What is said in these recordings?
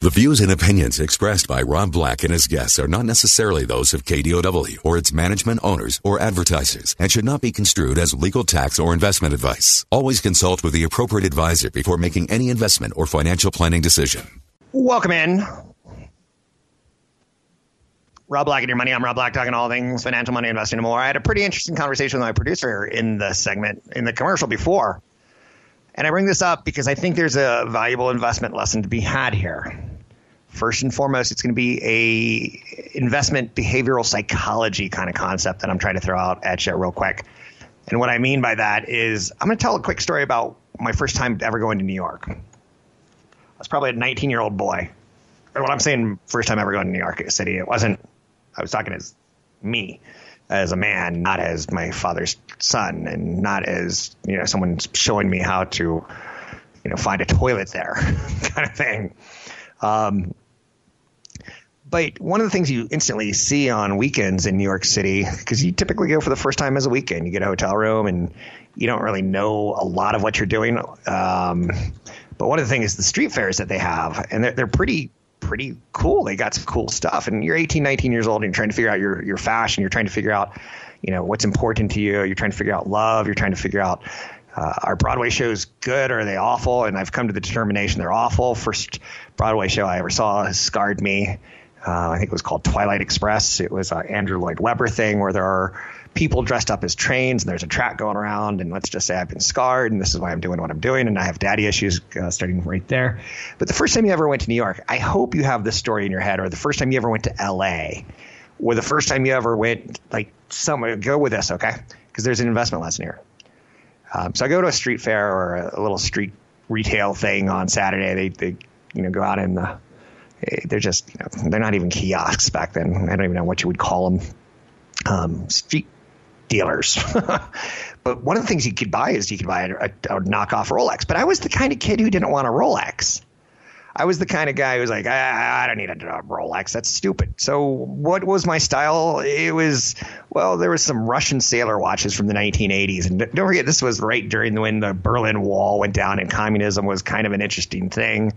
The views and opinions expressed by Rob Black and his guests are not necessarily those of KDOW or its management owners or advertisers and should not be construed as legal tax or investment advice. Always consult with the appropriate advisor before making any investment or financial planning decision. Welcome in. Rob Black and your money. I'm Rob Black talking all things financial money, investing, and more. I had a pretty interesting conversation with my producer in the segment, in the commercial before. And I bring this up because I think there's a valuable investment lesson to be had here. First and foremost, it's going to be a investment behavioral psychology kind of concept that I'm trying to throw out at you real quick. And what I mean by that is I'm going to tell a quick story about my first time ever going to New York. I was probably a 19 year old boy. And what I'm saying first time ever going to New York City, it wasn't, I was talking as me as a man, not as my father's son, and not as you know someone showing me how to, you know, find a toilet there, kind of thing. Um, but one of the things you instantly see on weekends in New York City, because you typically go for the first time as a weekend, you get a hotel room and you don't really know a lot of what you're doing. Um, but one of the things is the street fairs that they have, and they're, they're pretty pretty cool. They got some cool stuff. And you're 18, 19 years old and you're trying to figure out your, your fashion. You're trying to figure out, you know, what's important to you. You're trying to figure out love. You're trying to figure out, uh, are Broadway shows good or are they awful? And I've come to the determination they're awful. First Broadway show I ever saw has scarred me. Uh, I think it was called Twilight Express. It was an Andrew Lloyd Webber thing where there are people dressed up as trains and there's a track going around and let's just say I've been scarred and this is why I'm doing what I'm doing and I have daddy issues uh, starting right there. But the first time you ever went to New York, I hope you have this story in your head or the first time you ever went to LA or the first time you ever went like somewhere, go with this, okay? Because there's an investment lesson here. Um, so I go to a street fair or a, a little street retail thing on Saturday. They, they, you know, go out in the, they're just, you know, they're not even kiosks back then. I don't even know what you would call them. Um, street dealers. but one of the things you could buy is you could buy a, a, a, knockoff Rolex. But I was the kind of kid who didn't want a Rolex. I was the kind of guy who was like, I, I don't need a Rolex. That's stupid. So what was my style? It was, well, there was some Russian sailor watches from the 1980s. And don't forget, this was right during when the Berlin Wall went down and communism was kind of an interesting thing.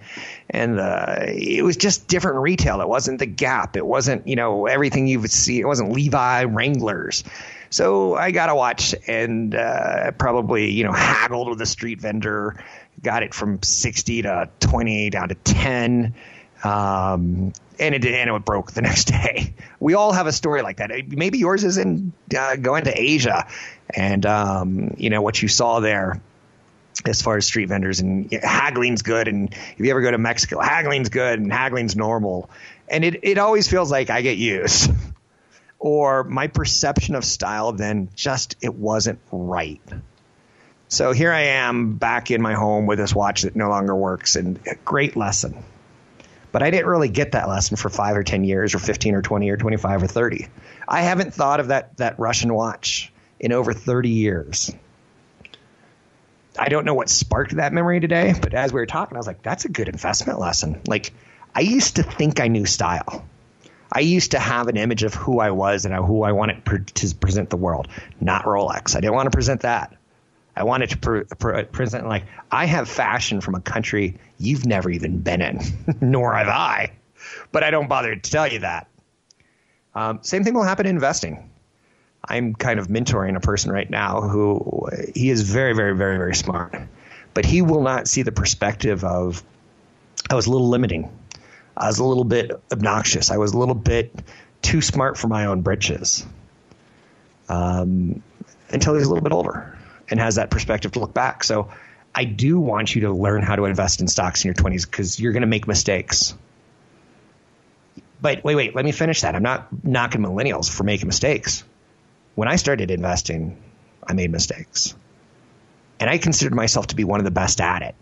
And uh, it was just different retail. It wasn't the Gap. It wasn't, you know, everything you would see. It wasn't Levi Wranglers. So I got a watch and uh, probably, you know, haggled with a street vendor, got it from 60 to 20 down to 10. Um, and it and it broke the next day. We all have a story like that. Maybe yours is in uh, going to Asia, and um, you know what you saw there as far as street vendors and haggling's good. And if you ever go to Mexico, haggling's good and haggling's normal. And it it always feels like I get used. or my perception of style then just it wasn't right. So here I am back in my home with this watch that no longer works and a great lesson. But I didn't really get that lesson for 5 or 10 years or 15 or 20 or 25 or 30. I haven't thought of that that Russian watch in over 30 years. I don't know what sparked that memory today, but as we were talking I was like that's a good investment lesson. Like I used to think I knew style. I used to have an image of who I was and who I wanted to present the world, not Rolex. I didn't want to present that. I wanted to pre- pre- present like I have fashion from a country you've never even been in, nor have I. But I don't bother to tell you that. Um, same thing will happen in investing. I'm kind of mentoring a person right now who he is very, very, very, very smart, but he will not see the perspective of I was a little limiting I was a little bit obnoxious. I was a little bit too smart for my own britches. Um, until he's a little bit older and has that perspective to look back. So I do want you to learn how to invest in stocks in your 20s because you're going to make mistakes. But wait, wait, let me finish that. I'm not knocking millennials for making mistakes. When I started investing, I made mistakes. And I considered myself to be one of the best at it.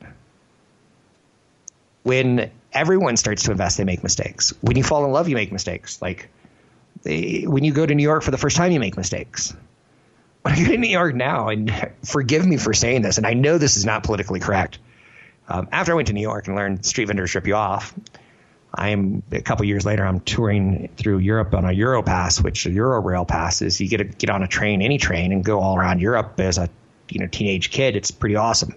When everyone starts to invest, they make mistakes. When you fall in love, you make mistakes. Like they, when you go to New York for the first time, you make mistakes. When I go to New York now, and forgive me for saying this, and I know this is not politically correct. Um, after I went to New York and learned street vendors rip you off, I'm a couple years later. I'm touring through Europe on a Europass, which a Euro Rail pass is. You get to get on a train, any train, and go all around Europe as a you know teenage kid. It's pretty awesome.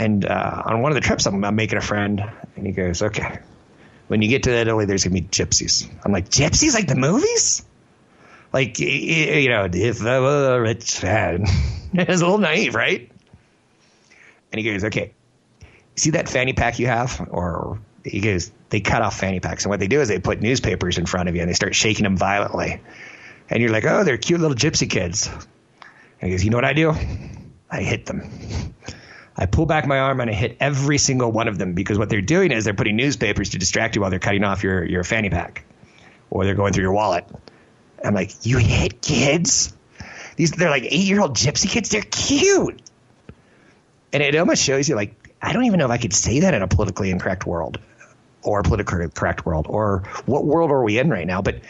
And uh, on one of the trips, I'm, I'm making a friend, and he goes, "Okay, when you get to Italy, there's gonna be gypsies." I'm like, "Gypsies like the movies?" Like you know, if I were a rich man, it's a little naive, right? And he goes, "Okay, see that fanny pack you have, or he goes, they cut off fanny packs. And what they do is they put newspapers in front of you and they start shaking them violently. And you're like, oh, they're cute little gypsy kids. And he goes, you know what I do? I hit them. I pull back my arm and I hit every single one of them because what they're doing is they're putting newspapers to distract you while they're cutting off your, your fanny pack or they're going through your wallet. I'm like, you hit kids? These they're like eight year old gypsy kids. They're cute. And it almost shows you like I don't even know if I could say that in a politically incorrect world or politically correct world or what world are we in right now. But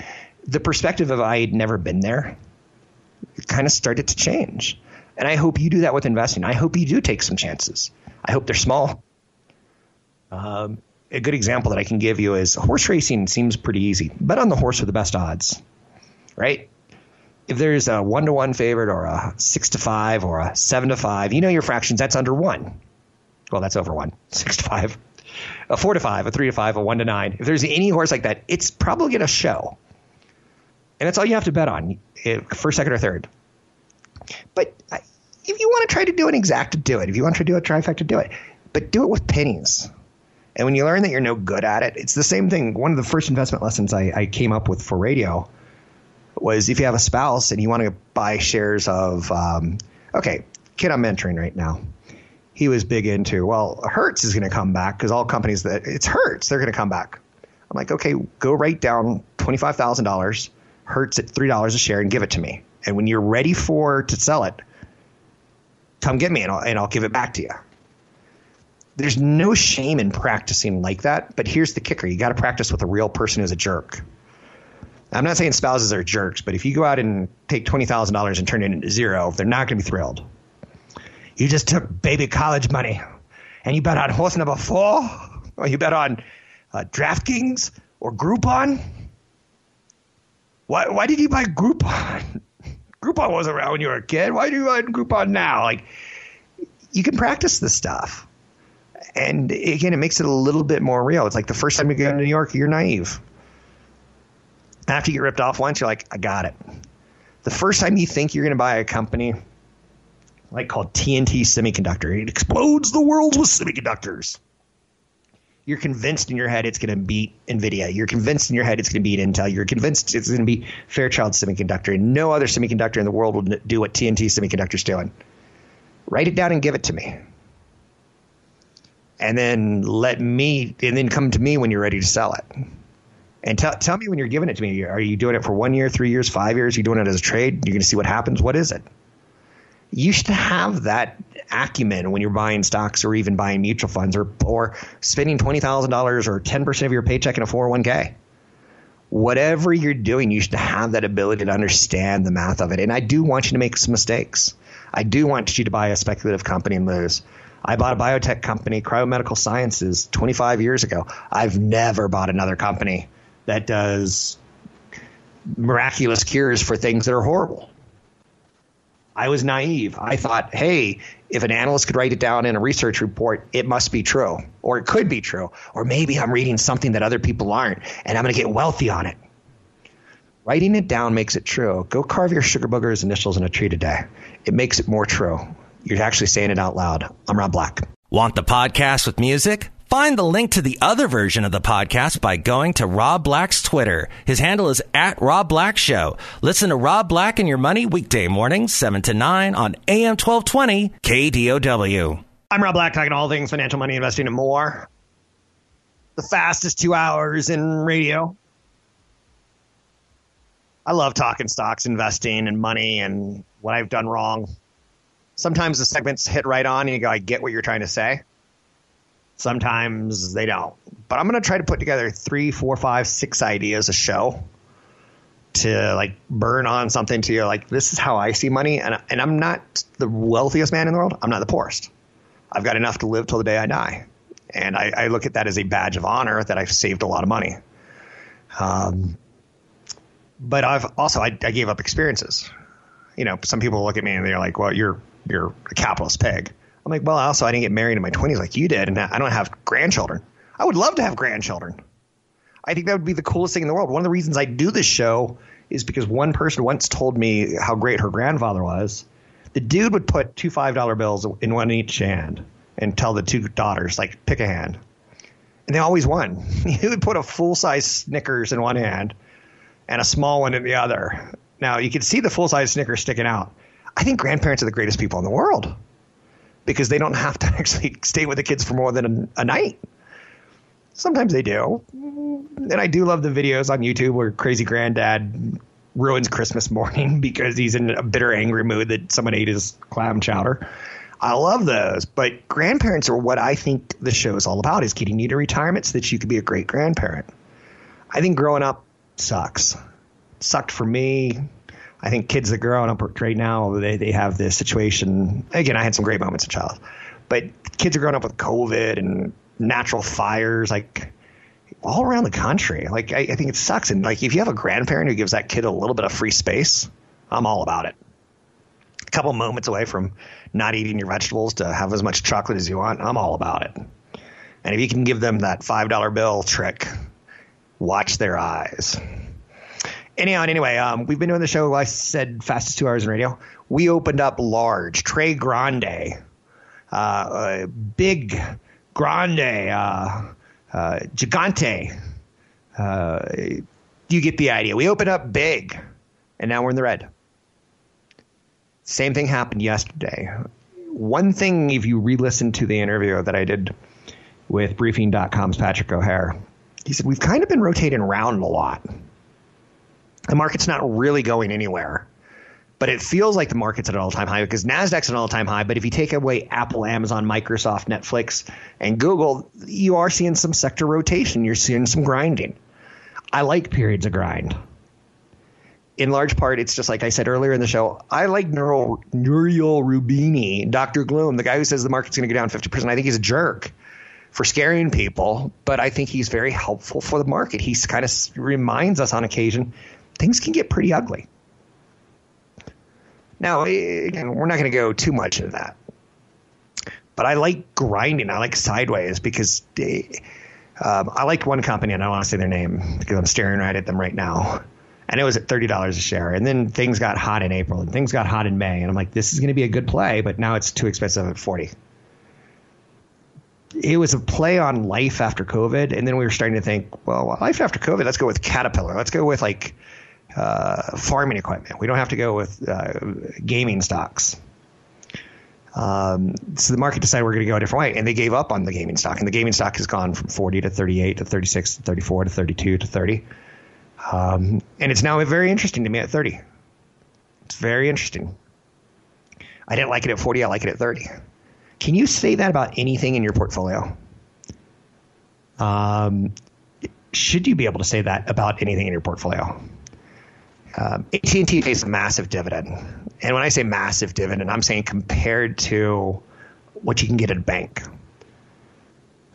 the perspective of I had never been there kind of started to change. And I hope you do that with investing. I hope you do take some chances. I hope they're small. Um, a good example that I can give you is horse racing seems pretty easy. Bet on the horse with the best odds, right? If there's a one to one favorite or a six to five or a seven to five, you know your fractions, that's under one. Well, that's over one. Six to five a four to five, a three to five, a one to nine. If there's any horse like that, it's probably going to show. And that's all you have to bet on, eh, first, second, or third. But if you want to try to do an exact, do it. If you want to do a trifecta, do it. But do it with pennies. And when you learn that you're no good at it, it's the same thing. One of the first investment lessons I, I came up with for radio was if you have a spouse and you want to buy shares of, um, okay, kid I'm mentoring right now he was big into, well, Hertz is going to come back because all companies that it's Hertz, they're going to come back. I'm like, okay, go write down $25,000 Hertz at $3 a share and give it to me. And when you're ready for to sell it, come get me and I'll, and I'll give it back to you. There's no shame in practicing like that, but here's the kicker. You got to practice with a real person who's a jerk. I'm not saying spouses are jerks, but if you go out and take $20,000 and turn it into zero, they're not going to be thrilled. You just took baby college money and you bet on horse number four, or you bet on uh, DraftKings or Groupon. Why, why did you buy Groupon? Groupon wasn't around when you were a kid. Why do you buy Groupon now? Like, you can practice this stuff. And again, it makes it a little bit more real. It's like the first time you go to New York, you're naive. After you get ripped off once, you're like, I got it. The first time you think you're going to buy a company like called TNT Semiconductor. It explodes the world with semiconductors. You're convinced in your head it's going to beat NVIDIA. You're convinced in your head it's going to beat Intel. You're convinced it's going to be Fairchild Semiconductor. And no other semiconductor in the world will do what TNT Semiconductor's doing. Write it down and give it to me. And then let me, and then come to me when you're ready to sell it. And tell, tell me when you're giving it to me. Are you doing it for one year, three years, five years? Are you doing it as a trade? You're going to see what happens. What is it? you should have that acumen when you're buying stocks or even buying mutual funds or, or spending $20,000 or 10% of your paycheck in a 401k. Whatever you're doing, you should have that ability to understand the math of it. And I do want you to make some mistakes. I do want you to buy a speculative company and lose. I bought a biotech company, Cryomedical Sciences, 25 years ago. I've never bought another company that does miraculous cures for things that are horrible. I was naive. I thought, hey, if an analyst could write it down in a research report, it must be true, or it could be true, or maybe I'm reading something that other people aren't, and I'm going to get wealthy on it. Writing it down makes it true. Go carve your sugar booger's initials in a tree today. It makes it more true. You're actually saying it out loud. I'm Rob Black. Want the podcast with music? Find the link to the other version of the podcast by going to Rob Black's Twitter. His handle is at Rob Black Show. Listen to Rob Black and Your Money weekday mornings, 7 to 9 on AM 1220 KDOW. I'm Rob Black, talking all things financial, money, investing, and more. The fastest two hours in radio. I love talking stocks, investing, and money, and what I've done wrong. Sometimes the segments hit right on, and you go, I get what you're trying to say Sometimes they don't. But I'm going to try to put together three, four, five, six ideas a show to like burn on something to you like this is how I see money and and I'm not the wealthiest man in the world. I'm not the poorest. I've got enough to live till the day I die. And I, I look at that as a badge of honor that I've saved a lot of money. Um, but I've also I, I gave up experiences. You know, some people look at me and they're like, "Well, you're you're a capitalist pig." I'm like, "Well, also I didn't get married in my 20s like you did, and I don't have grandchildren. I would love to have grandchildren. I think that would be the coolest thing in the world. One of the reasons I do this show is because one person once told me how great her grandfather was. The dude would put two five dollar bills in one each hand and tell the two daughters, like, pick a hand. And they always won. He would put a full size Snickers in one hand and a small one in the other. Now you could see the full size Snickers sticking out. I think grandparents are the greatest people in the world because they don't have to actually stay with the kids for more than a, a night. Sometimes they do. And I do love the videos on YouTube where crazy granddad ruins Christmas morning because he's in a bitter, angry mood that someone ate his clam chowder. I love those, but grandparents are what I think the show is all about: is getting you to retirement so that you could be a great grandparent. I think growing up sucks. It sucked for me. I think kids that grow up right now they they have this situation. Again, I had some great moments as a child, but kids are growing up with COVID and natural fires, like all around the country. Like I, I think it sucks. And like if you have a grandparent who gives that kid a little bit of free space, I'm all about it. A couple moments away from not eating your vegetables to have as much chocolate as you want, I'm all about it. And if you can give them that five dollar bill trick, watch their eyes. Anyhow, anyway, um, we've been doing the show. I said fastest two hours in radio. We opened up large, Tre Grande, uh, big, grande, uh, uh, gigante. Uh, you get the idea. We opened up big, and now we're in the red. Same thing happened yesterday. One thing, if you re listen to the interview that I did with Briefing.com's Patrick O'Hare, he said, We've kind of been rotating around a lot. The market's not really going anywhere, but it feels like the market's at an all time high because NASDAQ's at an all time high. But if you take away Apple, Amazon, Microsoft, Netflix, and Google, you are seeing some sector rotation. You're seeing some grinding. I like periods of grind in large part, it's just like I said earlier in the show. I like Nouriel, Nouriel Roubini, Dr. Gloom, the guy who says the market's going to go down 50%. I think he's a jerk for scaring people, but I think he's very helpful for the market. He kind of reminds us on occasion things can get pretty ugly. Now, again, we're not going to go too much into that. But I like grinding. I like sideways because they, um, I like one company, and I don't want to say their name because I'm staring right at them right now and it was at thirty dollars a share. And then things got hot in April, and things got hot in May, and I'm like, this is going to be a good play, but now it's too expensive at forty. It was a play on life after COVID, and then we were starting to think, well, life after COVID, let's go with Caterpillar. Let's go with like uh, farming equipment. We don't have to go with uh, gaming stocks. Um, so the market decided we're going to go a different way, and they gave up on the gaming stock, and the gaming stock has gone from 40 to 38 to 36 to 34 to 32 to 30. Um, and it's now very interesting to me at 30. It's very interesting. I didn't like it at 40. I like it at 30. Can you say that about anything in your portfolio? Um, should you be able to say that about anything in your portfolio? Um, AT&T pays a massive dividend, and when I say massive dividend, I'm saying compared to what you can get at a bank.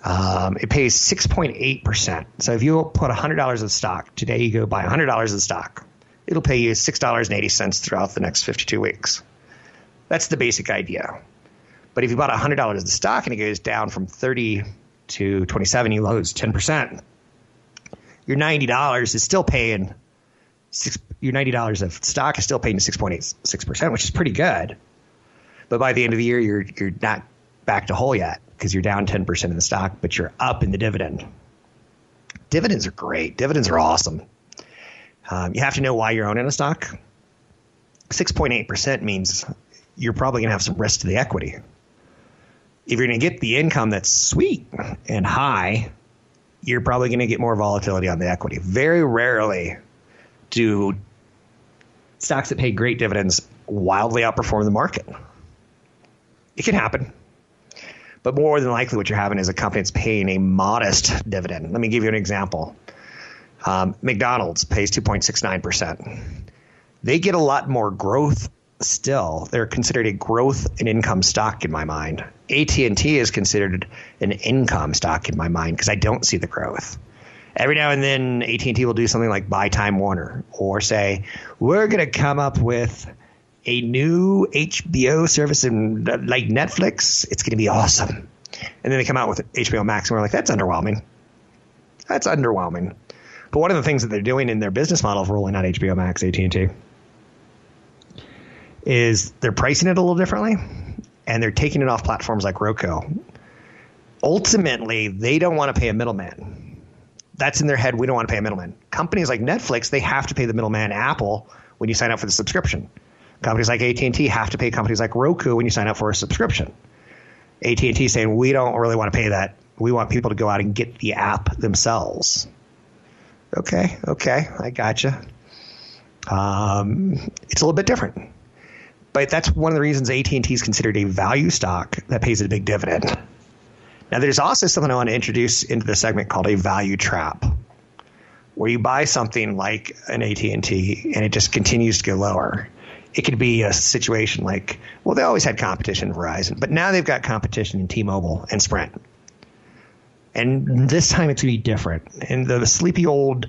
Um, it pays 6.8%. So if you put $100 in stock, today you go buy $100 in stock, it'll pay you $6.80 throughout the next 52 weeks. That's the basic idea. But if you bought $100 in stock and it goes down from 30 to 27, you lose 10%. Your $90 is still paying six, your $90 of stock is still paying 6.86%, which is pretty good. But by the end of the year, you're, you're not back to whole yet because you're down 10% in the stock, but you're up in the dividend. Dividends are great. Dividends are awesome. Um, you have to know why you're owning a stock. 6.8% means you're probably going to have some risk to the equity. If you're going to get the income that's sweet and high, you're probably going to get more volatility on the equity. Very rarely do stocks that pay great dividends wildly outperform the market. It can happen. But more than likely, what you're having is a company that's paying a modest dividend. Let me give you an example. Um, McDonald's pays 2.69%. They get a lot more growth still. They're considered a growth and income stock in my mind. AT&T is considered an income stock in my mind because I don't see the growth. Every now and then, AT&T will do something like buy Time Warner or say, we're going to come up with a new HBO service like Netflix. It's going to be awesome. And then they come out with HBO Max and we're like, that's underwhelming. That's underwhelming. But one of the things that they're doing in their business model of rolling out HBO Max, AT&T, is they're pricing it a little differently and they're taking it off platforms like Roku. Ultimately, they don't want to pay a middleman. That's in their head. We don't want to pay a middleman. Companies like Netflix, they have to pay the middleman Apple when you sign up for the subscription. Companies like AT&T have to pay companies like Roku when you sign up for a subscription. AT&T saying we don't really want to pay that. We want people to go out and get the app themselves. Okay, okay, I gotcha. Um, it's a little bit different, but that's one of the reasons AT&T is considered a value stock that pays a big dividend. Now, there's also something I want to introduce into the segment called a value trap, where you buy something like an AT&T and it just continues to go lower. It could be a situation like, well, they always had competition in Verizon, but now they've got competition in T-Mobile and Sprint. And this time it's going to be different. And the, the sleepy old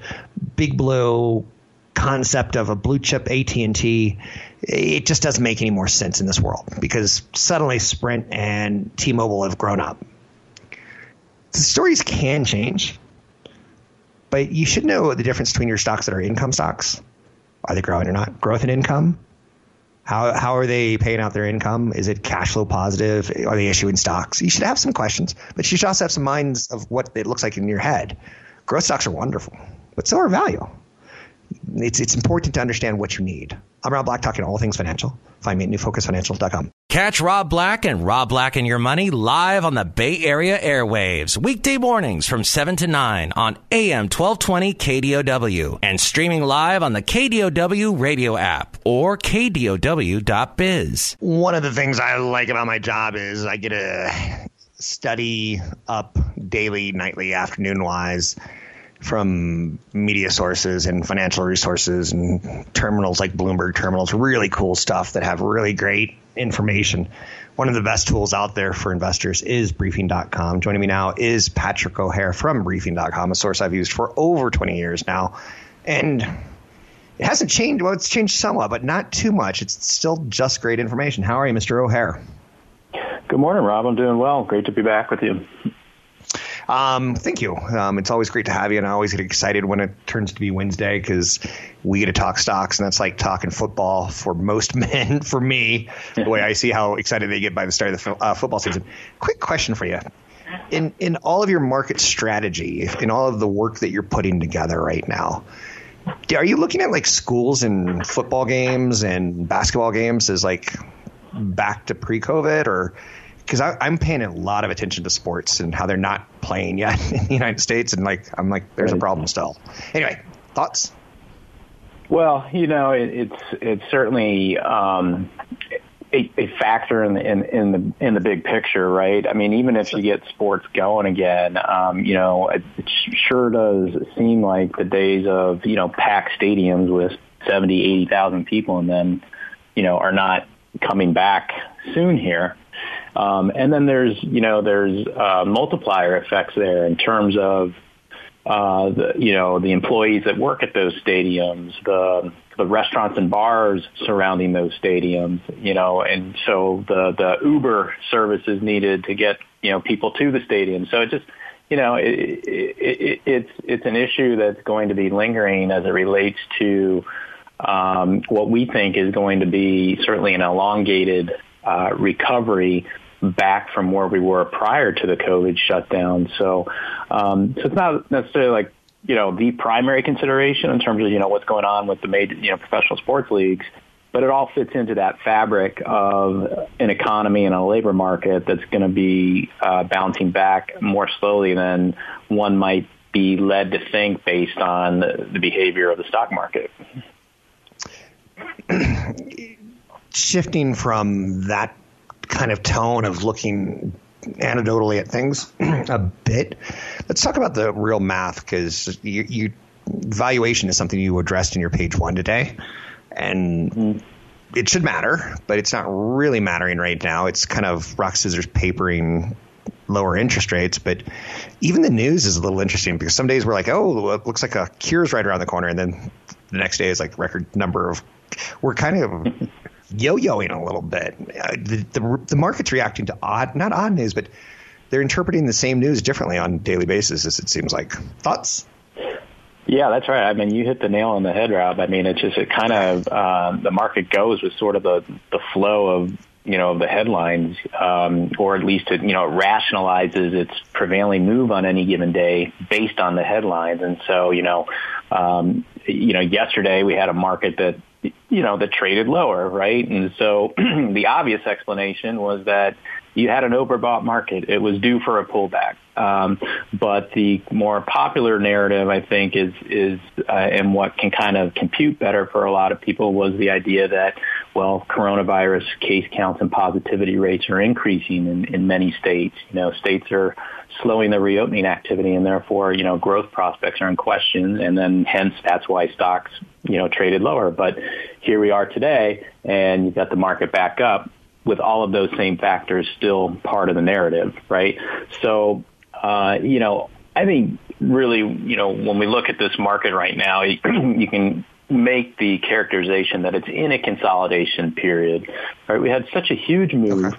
big blue concept of a blue chip AT&T it just doesn't make any more sense in this world because suddenly Sprint and T-Mobile have grown up. The stories can change, but you should know the difference between your stocks that are income stocks. Are they growing or not? Growth and income how how are they paying out their income? Is it cash flow positive? Are they issuing stocks? You should have some questions, but you should also have some minds of what it looks like in your head. Growth stocks are wonderful, but so are value. It's it's important to understand what you need. I'm Rob Black talking all things financial. Find me at newfocusfinancial.com. Catch Rob Black and Rob Black and Your Money live on the Bay Area airwaves, weekday mornings from 7 to 9 on AM 1220 KDOW and streaming live on the KDOW radio app or KDOW.biz. One of the things I like about my job is I get to study up daily, nightly, afternoon wise from media sources and financial resources and terminals like Bloomberg terminals, really cool stuff that have really great information. One of the best tools out there for investors is briefing.com. Joining me now is Patrick O'Hare from briefing.com, a source I've used for over 20 years now. And it hasn't changed. Well, it's changed somewhat, but not too much. It's still just great information. How are you, Mr. O'Hare? Good morning, Rob. I'm doing well. Great to be back with you. Um, thank you. Um, it's always great to have you, and I always get excited when it turns to be Wednesday because we get to talk stocks, and that's like talking football for most men. For me, the way I see how excited they get by the start of the uh, football season. Quick question for you: in in all of your market strategy, in all of the work that you're putting together right now, are you looking at like schools and football games and basketball games as like back to pre-COVID, or because I'm paying a lot of attention to sports and how they're not playing yet in the United States, and like I'm like, there's a problem still. Anyway, thoughts? Well, you know, it, it's it's certainly um, a, a factor in the in, in the in the big picture, right? I mean, even if you get sports going again, um, you know, it, it sure does seem like the days of you know packed stadiums with seventy, eighty thousand people, and then you know are not coming back soon here. Um, and then there's, you know, there's uh, multiplier effects there in terms of, uh, the, you know, the employees that work at those stadiums, the the restaurants and bars surrounding those stadiums, you know, and so the the Uber services needed to get you know people to the stadium. So it just you know it, it, it, it's it's an issue that's going to be lingering as it relates to um, what we think is going to be certainly an elongated uh, recovery back from where we were prior to the COVID shutdown. So, um, so it's not necessarily like you know the primary consideration in terms of you know what's going on with the major you know professional sports leagues, but it all fits into that fabric of an economy and a labor market that's going to be uh, bouncing back more slowly than one might be led to think based on the, the behavior of the stock market. Shifting from that kind of tone of looking anecdotally at things a bit. Let's talk about the real math because you, you, valuation is something you addressed in your page one today, and mm-hmm. it should matter, but it's not really mattering right now. It's kind of rock scissors papering lower interest rates, but even the news is a little interesting because some days we're like, oh, it looks like a cure's right around the corner, and then the next day is like record number of. We're kind of yo-yoing a little bit. Uh, the, the, the market's reacting to odd, not odd news, but they're interpreting the same news differently on daily basis. As it seems like thoughts. Yeah, that's right. I mean, you hit the nail on the head, Rob. I mean, it's just it kind of uh, the market goes with sort of the the flow of you know the headlines, um, or at least it you know it rationalizes its prevailing move on any given day based on the headlines. And so you know, um, you know, yesterday we had a market that you know, that traded lower, right? And so the obvious explanation was that you had an overbought market. It was due for a pullback. Um, but the more popular narrative, I think, is is uh, and what can kind of compute better for a lot of people was the idea that well, coronavirus case counts and positivity rates are increasing in, in many states. You know, states are slowing the reopening activity, and therefore, you know, growth prospects are in question, and then hence that's why stocks, you know, traded lower. But here we are today, and you've got the market back up with all of those same factors still part of the narrative, right? So, uh, you know, I think really, you know, when we look at this market right now, you can make the characterization that it's in a consolidation period. Right? We had such a huge move okay.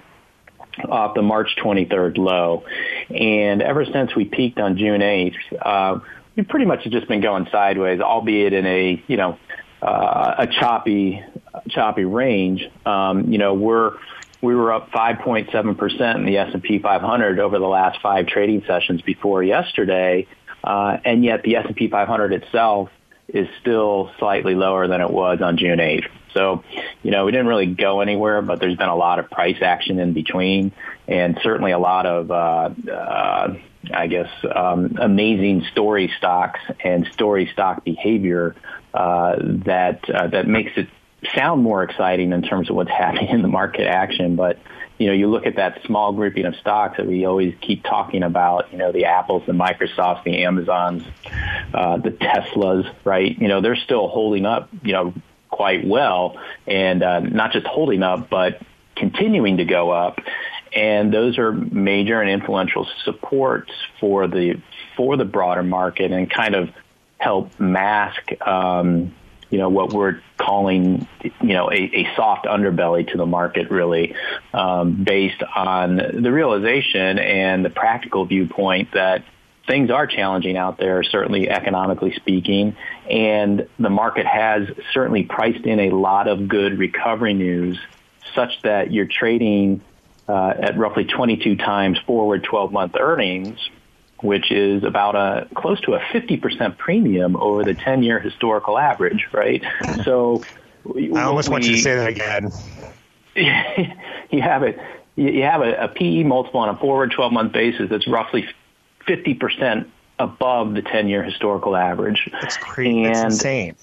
Off the March 23rd low, and ever since we peaked on June 8th, uh, we pretty much just been going sideways, albeit in a you know uh, a choppy choppy range. Um, you know, we're we were up 5.7% in the S&P 500 over the last five trading sessions before yesterday, uh, and yet the S&P 500 itself is still slightly lower than it was on June 8th. So, you know, we didn't really go anywhere, but there's been a lot of price action in between, and certainly a lot of, uh, uh, I guess, um, amazing story stocks and story stock behavior uh, that uh, that makes it sound more exciting in terms of what's happening in the market action. But you know, you look at that small grouping of stocks that we always keep talking about. You know, the Apples, the Microsofts, the Amazons, uh, the Teslas, right? You know, they're still holding up. You know, quite well, and uh, not just holding up, but continuing to go up. And those are major and influential supports for the for the broader market, and kind of help mask, um, you know, what we're calling, you know, a, a soft underbelly to the market, really, um, based on the realization and the practical viewpoint that things are challenging out there, certainly economically speaking, and the market has certainly priced in a lot of good recovery news, such that you're trading uh, at roughly 22 times forward 12-month earnings which is about a close to a 50% premium over the 10-year historical average, right? So I almost we, want you to say that again. you have it. You have a, a PE multiple on a forward 12-month basis that's roughly 50% above the 10-year historical average. That's crazy. And that's insane.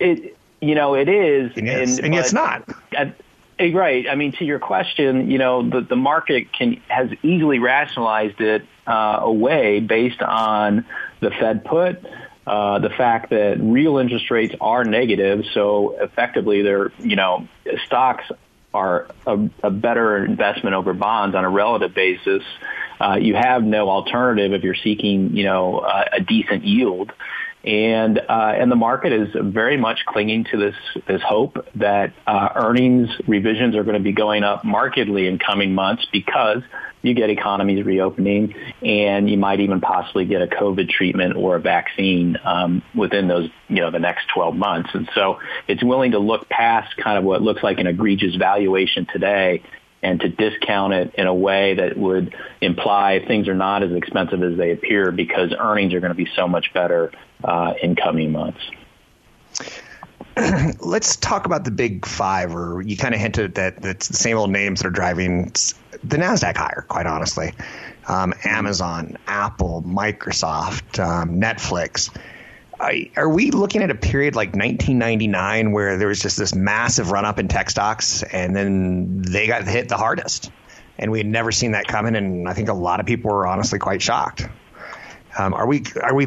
It, you know, it is, and, and, and it's not. At, eh, Right. I mean, to your question, you know, the, the market can has easily rationalized it uh, away based on the Fed put, uh, the fact that real interest rates are negative, so effectively they're, you know, stocks are a, a better investment over bonds on a relative basis. Uh, you have no alternative if you're seeking, you know, uh, a decent yield and uh, and the market is very much clinging to this this hope that uh, earnings revisions are going to be going up markedly in coming months because you get economies reopening, and you might even possibly get a COVID treatment or a vaccine um, within those you know the next 12 months. And so it's willing to look past kind of what looks like an egregious valuation today and to discount it in a way that would imply things are not as expensive as they appear because earnings are going to be so much better uh, in coming months. Let's talk about the big five, or you kind of hinted that it's the same old names that are driving the NASDAQ higher, quite honestly. Um, Amazon, Apple, Microsoft, um, Netflix are we looking at a period like 1999 where there was just this massive run up in tech stocks and then they got hit the hardest? and we had never seen that coming. And I think a lot of people were honestly quite shocked. Um, are we are we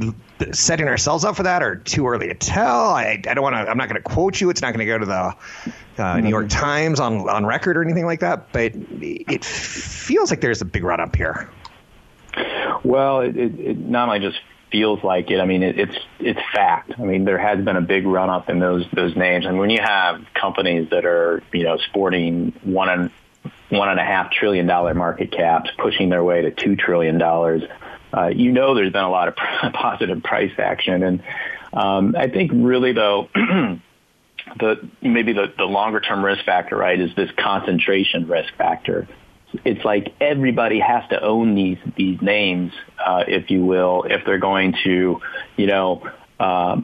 setting ourselves up for that, or too early to tell? I, I don't want to. I'm not going to quote you. It's not going to go to the uh, New York Times on on record or anything like that. But it feels like there's a big run up here. Well, it, it, it not only just feels like it. I mean, it, it's it's fact. I mean, there has been a big run up in those those names, and when you have companies that are you know sporting one and one and a half trillion dollar market caps, pushing their way to two trillion dollars uh, you know there's been a lot of positive price action. And um, I think really though, the maybe the, the longer term risk factor, right, is this concentration risk factor. It's like everybody has to own these these names, uh, if you will, if they're going to, you know, uh,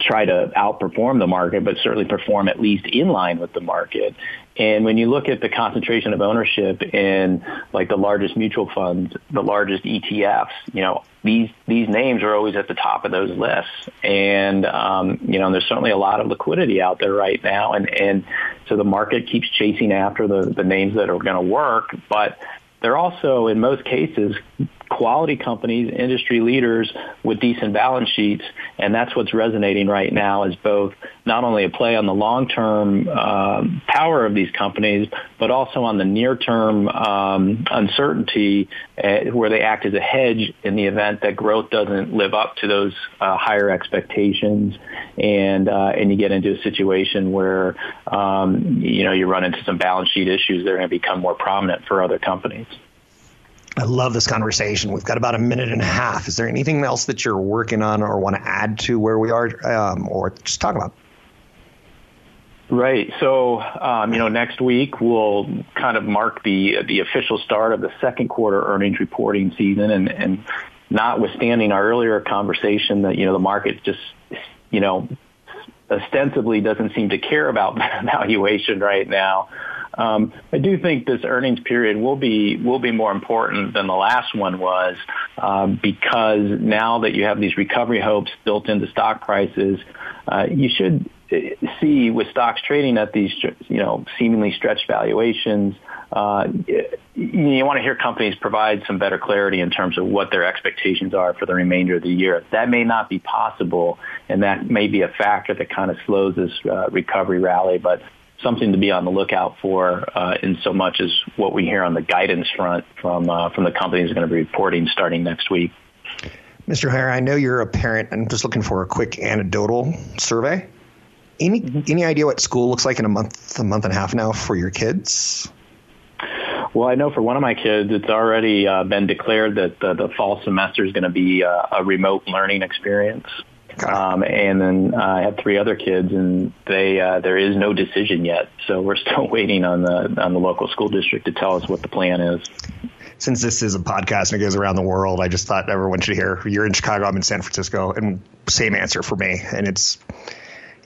try to outperform the market, but certainly perform at least in line with the market. And when you look at the concentration of ownership in like the largest mutual funds, the largest ETFs, you know, these, these names are always at the top of those lists. And, um, you know, and there's certainly a lot of liquidity out there right now. And, and so the market keeps chasing after the, the names that are going to work, but they're also, in most cases, quality companies, industry leaders with decent balance sheets, and that's what's resonating right now is both not only a play on the long-term um, power of these companies, but also on the near-term um, uncertainty uh, where they act as a hedge in the event that growth doesn't live up to those uh, higher expectations, and uh, and you get into a situation where um, you know you run into some balance sheet issues that are going to become more prominent for other companies. I love this conversation. We've got about a minute and a half. Is there anything else that you're working on or want to add to where we are, um, or just talk about? Right. So, um, you know, next week we'll kind of mark the the official start of the second quarter earnings reporting season, and and notwithstanding our earlier conversation that you know the market just you know ostensibly doesn't seem to care about valuation right now. Um, I do think this earnings period will be will be more important than the last one was um, because now that you have these recovery hopes built into stock prices, uh, you should uh, see with stocks trading at these you know seemingly stretched valuations. Uh, you want to hear companies provide some better clarity in terms of what their expectations are for the remainder of the year. That may not be possible, and that may be a factor that kind of slows this uh, recovery rally. But something to be on the lookout for uh, in so much as what we hear on the guidance front from uh, from the companies going to be reporting starting next week. Mr. O'Hara, I know you're a parent. I'm just looking for a quick anecdotal survey. Any mm-hmm. any idea what school looks like in a month, a month and a half now for your kids? Well, I know for one of my kids, it's already uh, been declared that the, the fall semester is going to be uh, a remote learning experience. Um, and then uh, I have three other kids, and they uh, there is no decision yet. So we're still waiting on the on the local school district to tell us what the plan is. Since this is a podcast and it goes around the world, I just thought everyone should hear. You're in Chicago, I'm in San Francisco, and same answer for me. And it's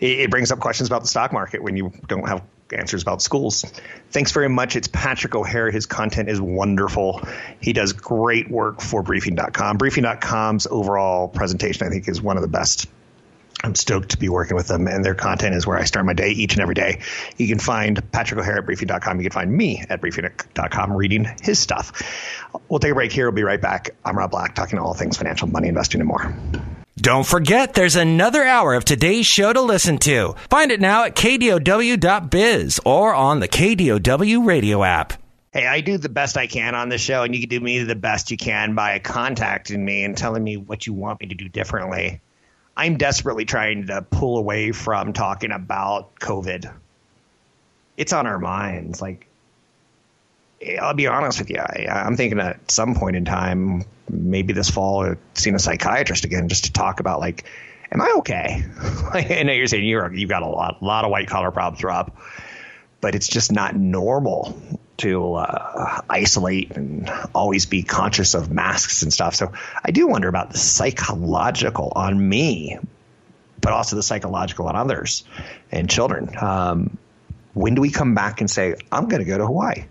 it, it brings up questions about the stock market when you don't have answers about schools. Thanks very much. It's Patrick O'Hara. His content is wonderful. He does great work for briefing.com. Briefing.com's overall presentation, I think, is one of the best. I'm stoked to be working with them, and their content is where I start my day each and every day. You can find Patrick O'Hara at briefing.com. You can find me at briefing.com reading his stuff. We'll take a break here. We'll be right back. I'm Rob Black, talking all things financial, money, investing, and more. Don't forget, there's another hour of today's show to listen to. Find it now at kdow.biz or on the KDOW radio app. Hey, I do the best I can on the show, and you can do me the best you can by contacting me and telling me what you want me to do differently. I'm desperately trying to pull away from talking about COVID. It's on our minds. Like, I'll be honest with you. I, am thinking at some point in time, maybe this fall, seeing a psychiatrist again just to talk about like, am I okay? I know you're saying you're you've got a lot, lot of white collar problems, Rob, but it's just not normal to uh, isolate and always be conscious of masks and stuff. So I do wonder about the psychological on me, but also the psychological on others and children. Um, when do we come back and say, I'm going to go to Hawaii?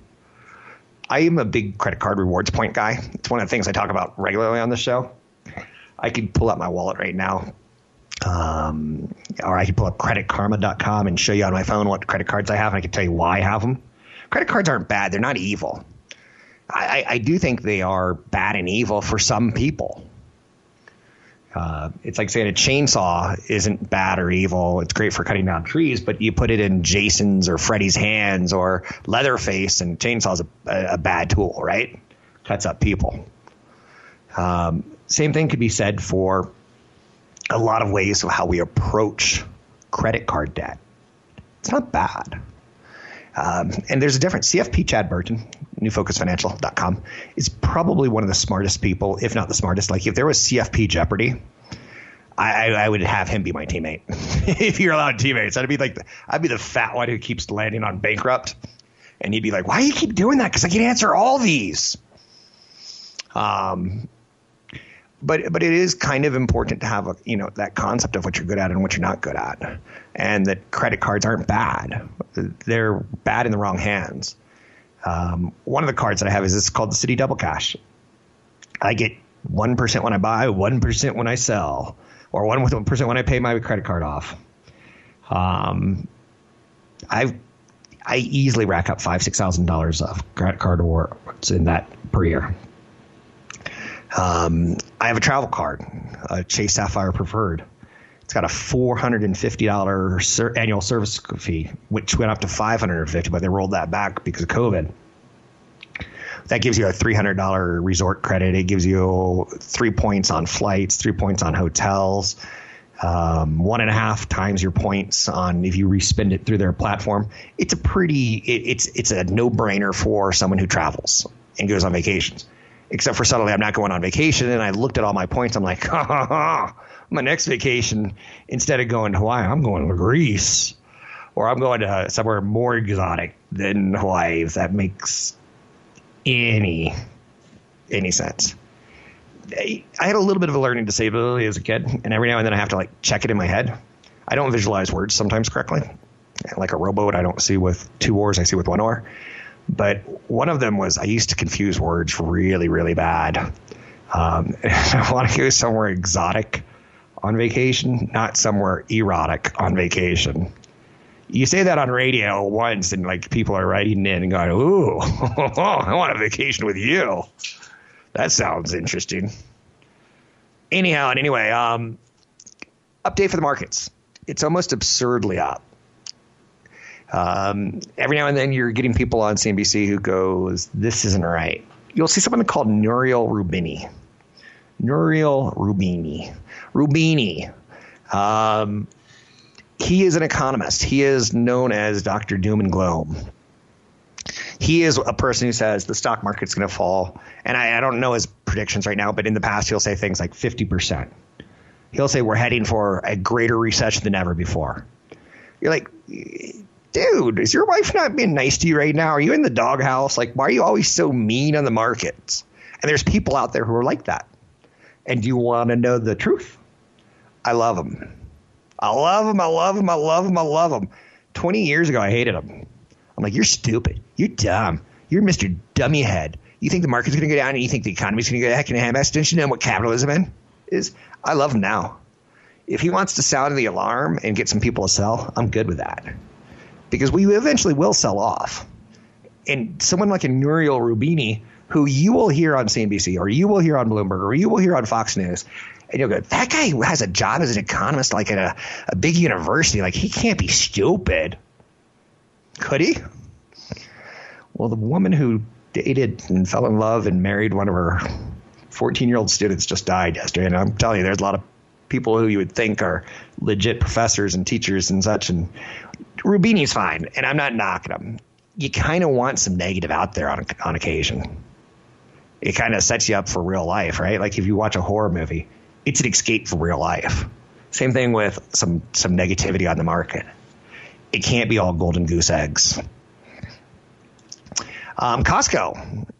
I am a big credit card rewards point guy. It's one of the things I talk about regularly on the show. I could pull out my wallet right now, um, or I could pull up creditkarma.com and show you on my phone what credit cards I have, and I can tell you why I have them. Credit cards aren't bad; they're not evil. I, I do think they are bad and evil for some people. Uh, it's like saying a chainsaw isn't bad or evil. It's great for cutting down trees, but you put it in Jason's or Freddy's hands or Leatherface, and chainsaw's a, a, bad tool, right? Cuts up people. Um, same thing could be said for a lot of ways of how we approach credit card debt. It's not bad. Um, and there's a difference. CFP Chad Burton, newfocusfinancial.com, is probably one of the smartest people, if not the smartest. Like if there was CFP Jeopardy, I, I would have him be my teammate. if you're allowed teammates, I'd be like, I'd be the fat one who keeps landing on bankrupt, and he'd be like, "Why do you keep doing that? Because I can answer all these." Um, but but it is kind of important to have a you know that concept of what you're good at and what you're not good at, and that credit cards aren't bad; they're bad in the wrong hands. Um, one of the cards that I have is this called the Citi Double Cash. I get one percent when I buy, one percent when I sell, or one percent when I pay my credit card off. Um, I I easily rack up five six thousand dollars of credit card rewards in that per year. Um, I have a travel card, a Chase Sapphire Preferred. It's got a $450 ser- annual service fee, which went up to 550 but they rolled that back because of COVID. That gives you a $300 resort credit. It gives you three points on flights, three points on hotels, um, one and a half times your points on if you respend it through their platform. It's a pretty, it, it's it's a no brainer for someone who travels and goes on vacations except for suddenly I'm not going on vacation. And I looked at all my points. I'm like, ha, ha, ha. my next vacation, instead of going to Hawaii, I'm going to Greece or I'm going to somewhere more exotic than Hawaii, if that makes any any sense. I had a little bit of a learning disability as a kid, and every now and then I have to like check it in my head. I don't visualize words sometimes correctly. Like a rowboat, I don't see with two oars, I see with one oar. But one of them was I used to confuse words really, really bad. Um, I want to go somewhere exotic on vacation, not somewhere erotic on vacation. You say that on radio once, and like people are writing in and going, "Ooh, I want a vacation with you." That sounds interesting. Anyhow, and anyway, um, update for the markets. It's almost absurdly up. Um, every now and then you're getting people on CNBC who goes, "This isn't right." You'll see someone called Nouriel Roubini. Nouriel Roubini. Roubini. Um, he is an economist. He is known as Dr. Doom and Gloom. He is a person who says the stock market's going to fall. And I, I don't know his predictions right now, but in the past, he'll say things like 50%. He'll say we're heading for a greater recession than ever before. You're like, dude, is your wife not being nice to you right now? Are you in the doghouse? Like, why are you always so mean on the markets? And there's people out there who are like that. And do you want to know the truth? I love them. I love them. I love them. I love them. I love them. 20 years ago, I hated them. I'm like, you're stupid. You're dumb. You're Mr. Dummy Head. You think the market's going to go down and you think the economy's going to go heck in a handbasket? Don't you know what capitalism is? I love him now. If he wants to sound the alarm and get some people to sell, I'm good with that because we eventually will sell off. And someone like a Nouriel Roubini, who you will hear on CNBC or you will hear on Bloomberg or you will hear on Fox News, and you'll go, that guy has a job as an economist, like at a, a big university. Like he can't be stupid. Could he? Well, the woman who dated and fell in love and married one of her 14 year old students just died yesterday. And I'm telling you, there's a lot of people who you would think are legit professors and teachers and such. And Roubini's fine, and I'm not knocking him. You kind of want some negative out there on on occasion. It kind of sets you up for real life, right? Like if you watch a horror movie, it's an escape from real life. Same thing with some some negativity on the market. It can't be all golden goose eggs. Um, Costco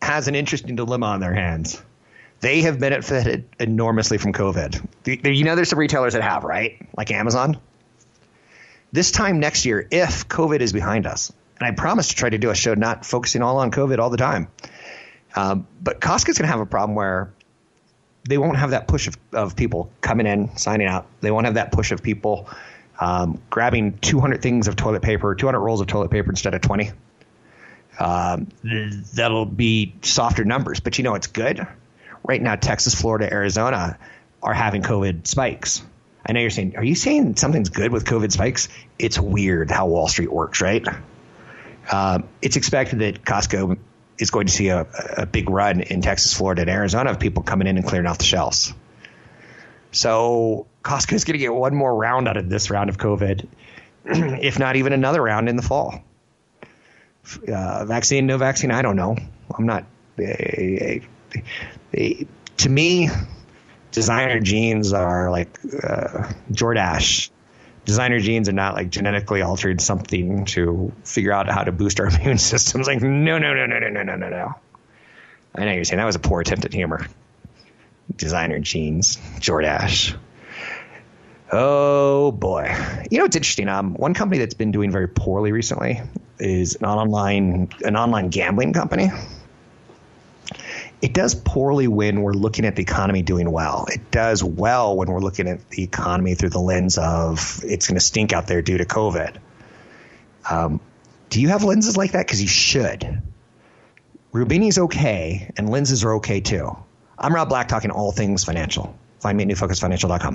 has an interesting dilemma on their hands. They have benefited enormously from COVID. You know, there's some retailers that have, right? Like Amazon this time next year, if COVID is behind us, and I promise to try to do a show not focusing all on COVID all the time, um, but Costco's going to have a problem where they won't have that push of, of people coming in, signing out. They won't have that push of people um, grabbing 200 things of toilet paper, 200 rolls of toilet paper instead of 20. um, that'll be softer numbers. But you know it's good? Right now, Texas, Florida, Arizona are having COVID spikes. I know you're saying, are you saying something's good with COVID spikes? It's weird how Wall Street works, right? Um, it's expected that Costco is going to see a, a big run in Texas, Florida, and Arizona of people coming in and clearing off the shelves. So Costco is going to get one more round out of this round of COVID, if not even another round in the fall. Uh, vaccine, no vaccine, I don't know. I'm not. Uh, to me, designer jeans are like uh, Jordache. Designer genes are not like genetically altered something to figure out how to boost our immune systems. Like, no, no, no, no, no, no, no, no, no. I know you're saying that was a poor attempt at humor. Designer jeans, Jordache. Oh boy. You know what's interesting? Um, one company that's been doing very poorly recently is an online an online gambling company. It does poorly when we're looking at the economy doing well. It does well when we're looking at the economy through the lens of it's going to stink out there due to COVID. Um, do you have lenses like that? Because you should. Roubini's okay, and lenses are okay too. I'm Rob Black, talking all things financial. Find me at newfocusfinancial.com.